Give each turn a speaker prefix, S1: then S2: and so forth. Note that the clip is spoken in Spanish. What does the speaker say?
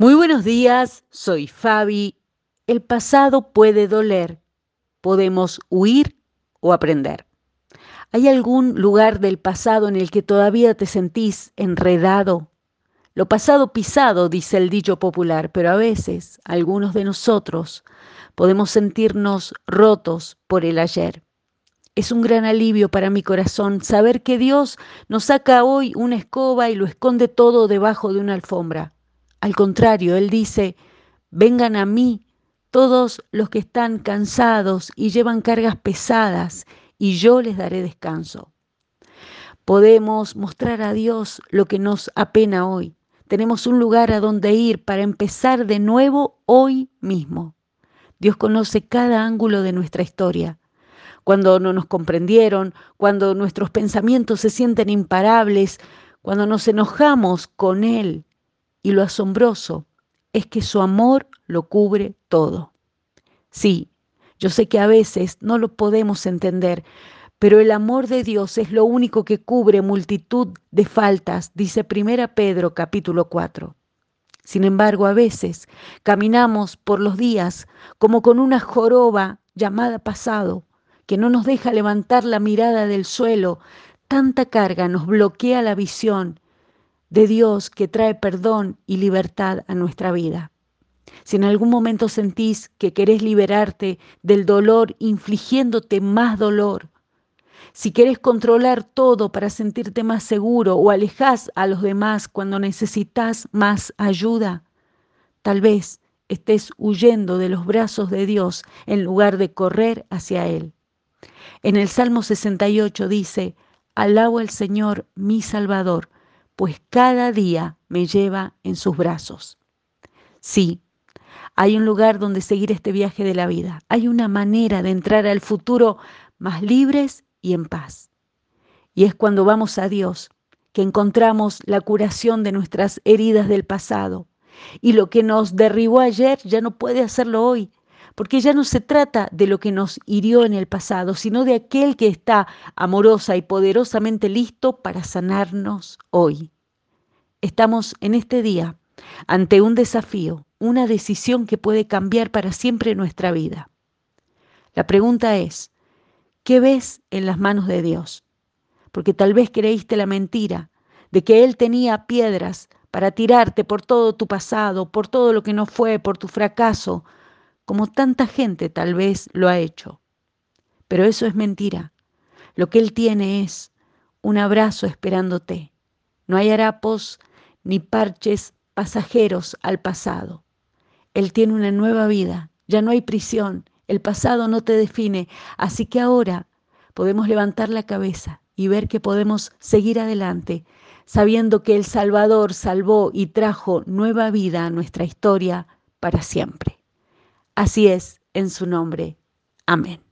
S1: Muy buenos días, soy Fabi. El pasado puede doler. Podemos huir o aprender. ¿Hay algún lugar del pasado en el que todavía te sentís enredado? Lo pasado pisado, dice el dicho popular, pero a veces algunos de nosotros podemos sentirnos rotos por el ayer. Es un gran alivio para mi corazón saber que Dios nos saca hoy una escoba y lo esconde todo debajo de una alfombra. Al contrario, Él dice, vengan a mí todos los que están cansados y llevan cargas pesadas, y yo les daré descanso. Podemos mostrar a Dios lo que nos apena hoy. Tenemos un lugar a donde ir para empezar de nuevo hoy mismo. Dios conoce cada ángulo de nuestra historia. Cuando no nos comprendieron, cuando nuestros pensamientos se sienten imparables, cuando nos enojamos con Él, y lo asombroso es que su amor lo cubre todo. Sí, yo sé que a veces no lo podemos entender, pero el amor de Dios es lo único que cubre multitud de faltas, dice 1 Pedro capítulo 4. Sin embargo, a veces caminamos por los días como con una joroba llamada pasado, que no nos deja levantar la mirada del suelo, tanta carga nos bloquea la visión de Dios que trae perdón y libertad a nuestra vida. Si en algún momento sentís que querés liberarte del dolor infligiéndote más dolor, si querés controlar todo para sentirte más seguro o alejás a los demás cuando necesitas más ayuda, tal vez estés huyendo de los brazos de Dios en lugar de correr hacia Él. En el Salmo 68 dice, Alabo al Señor mi Salvador, pues cada día me lleva en sus brazos. Sí, hay un lugar donde seguir este viaje de la vida. Hay una manera de entrar al futuro más libres y en paz. Y es cuando vamos a Dios que encontramos la curación de nuestras heridas del pasado. Y lo que nos derribó ayer ya no puede hacerlo hoy, porque ya no se trata de lo que nos hirió en el pasado, sino de aquel que está amorosa y poderosamente listo para sanarnos hoy. Estamos en este día ante un desafío, una decisión que puede cambiar para siempre nuestra vida. La pregunta es, ¿qué ves en las manos de Dios? Porque tal vez creíste la mentira de que Él tenía piedras para tirarte por todo tu pasado, por todo lo que no fue, por tu fracaso, como tanta gente tal vez lo ha hecho. Pero eso es mentira. Lo que Él tiene es un abrazo esperándote. No hay harapos ni parches pasajeros al pasado. Él tiene una nueva vida, ya no hay prisión, el pasado no te define, así que ahora podemos levantar la cabeza y ver que podemos seguir adelante, sabiendo que el Salvador salvó y trajo nueva vida a nuestra historia para siempre. Así es, en su nombre. Amén.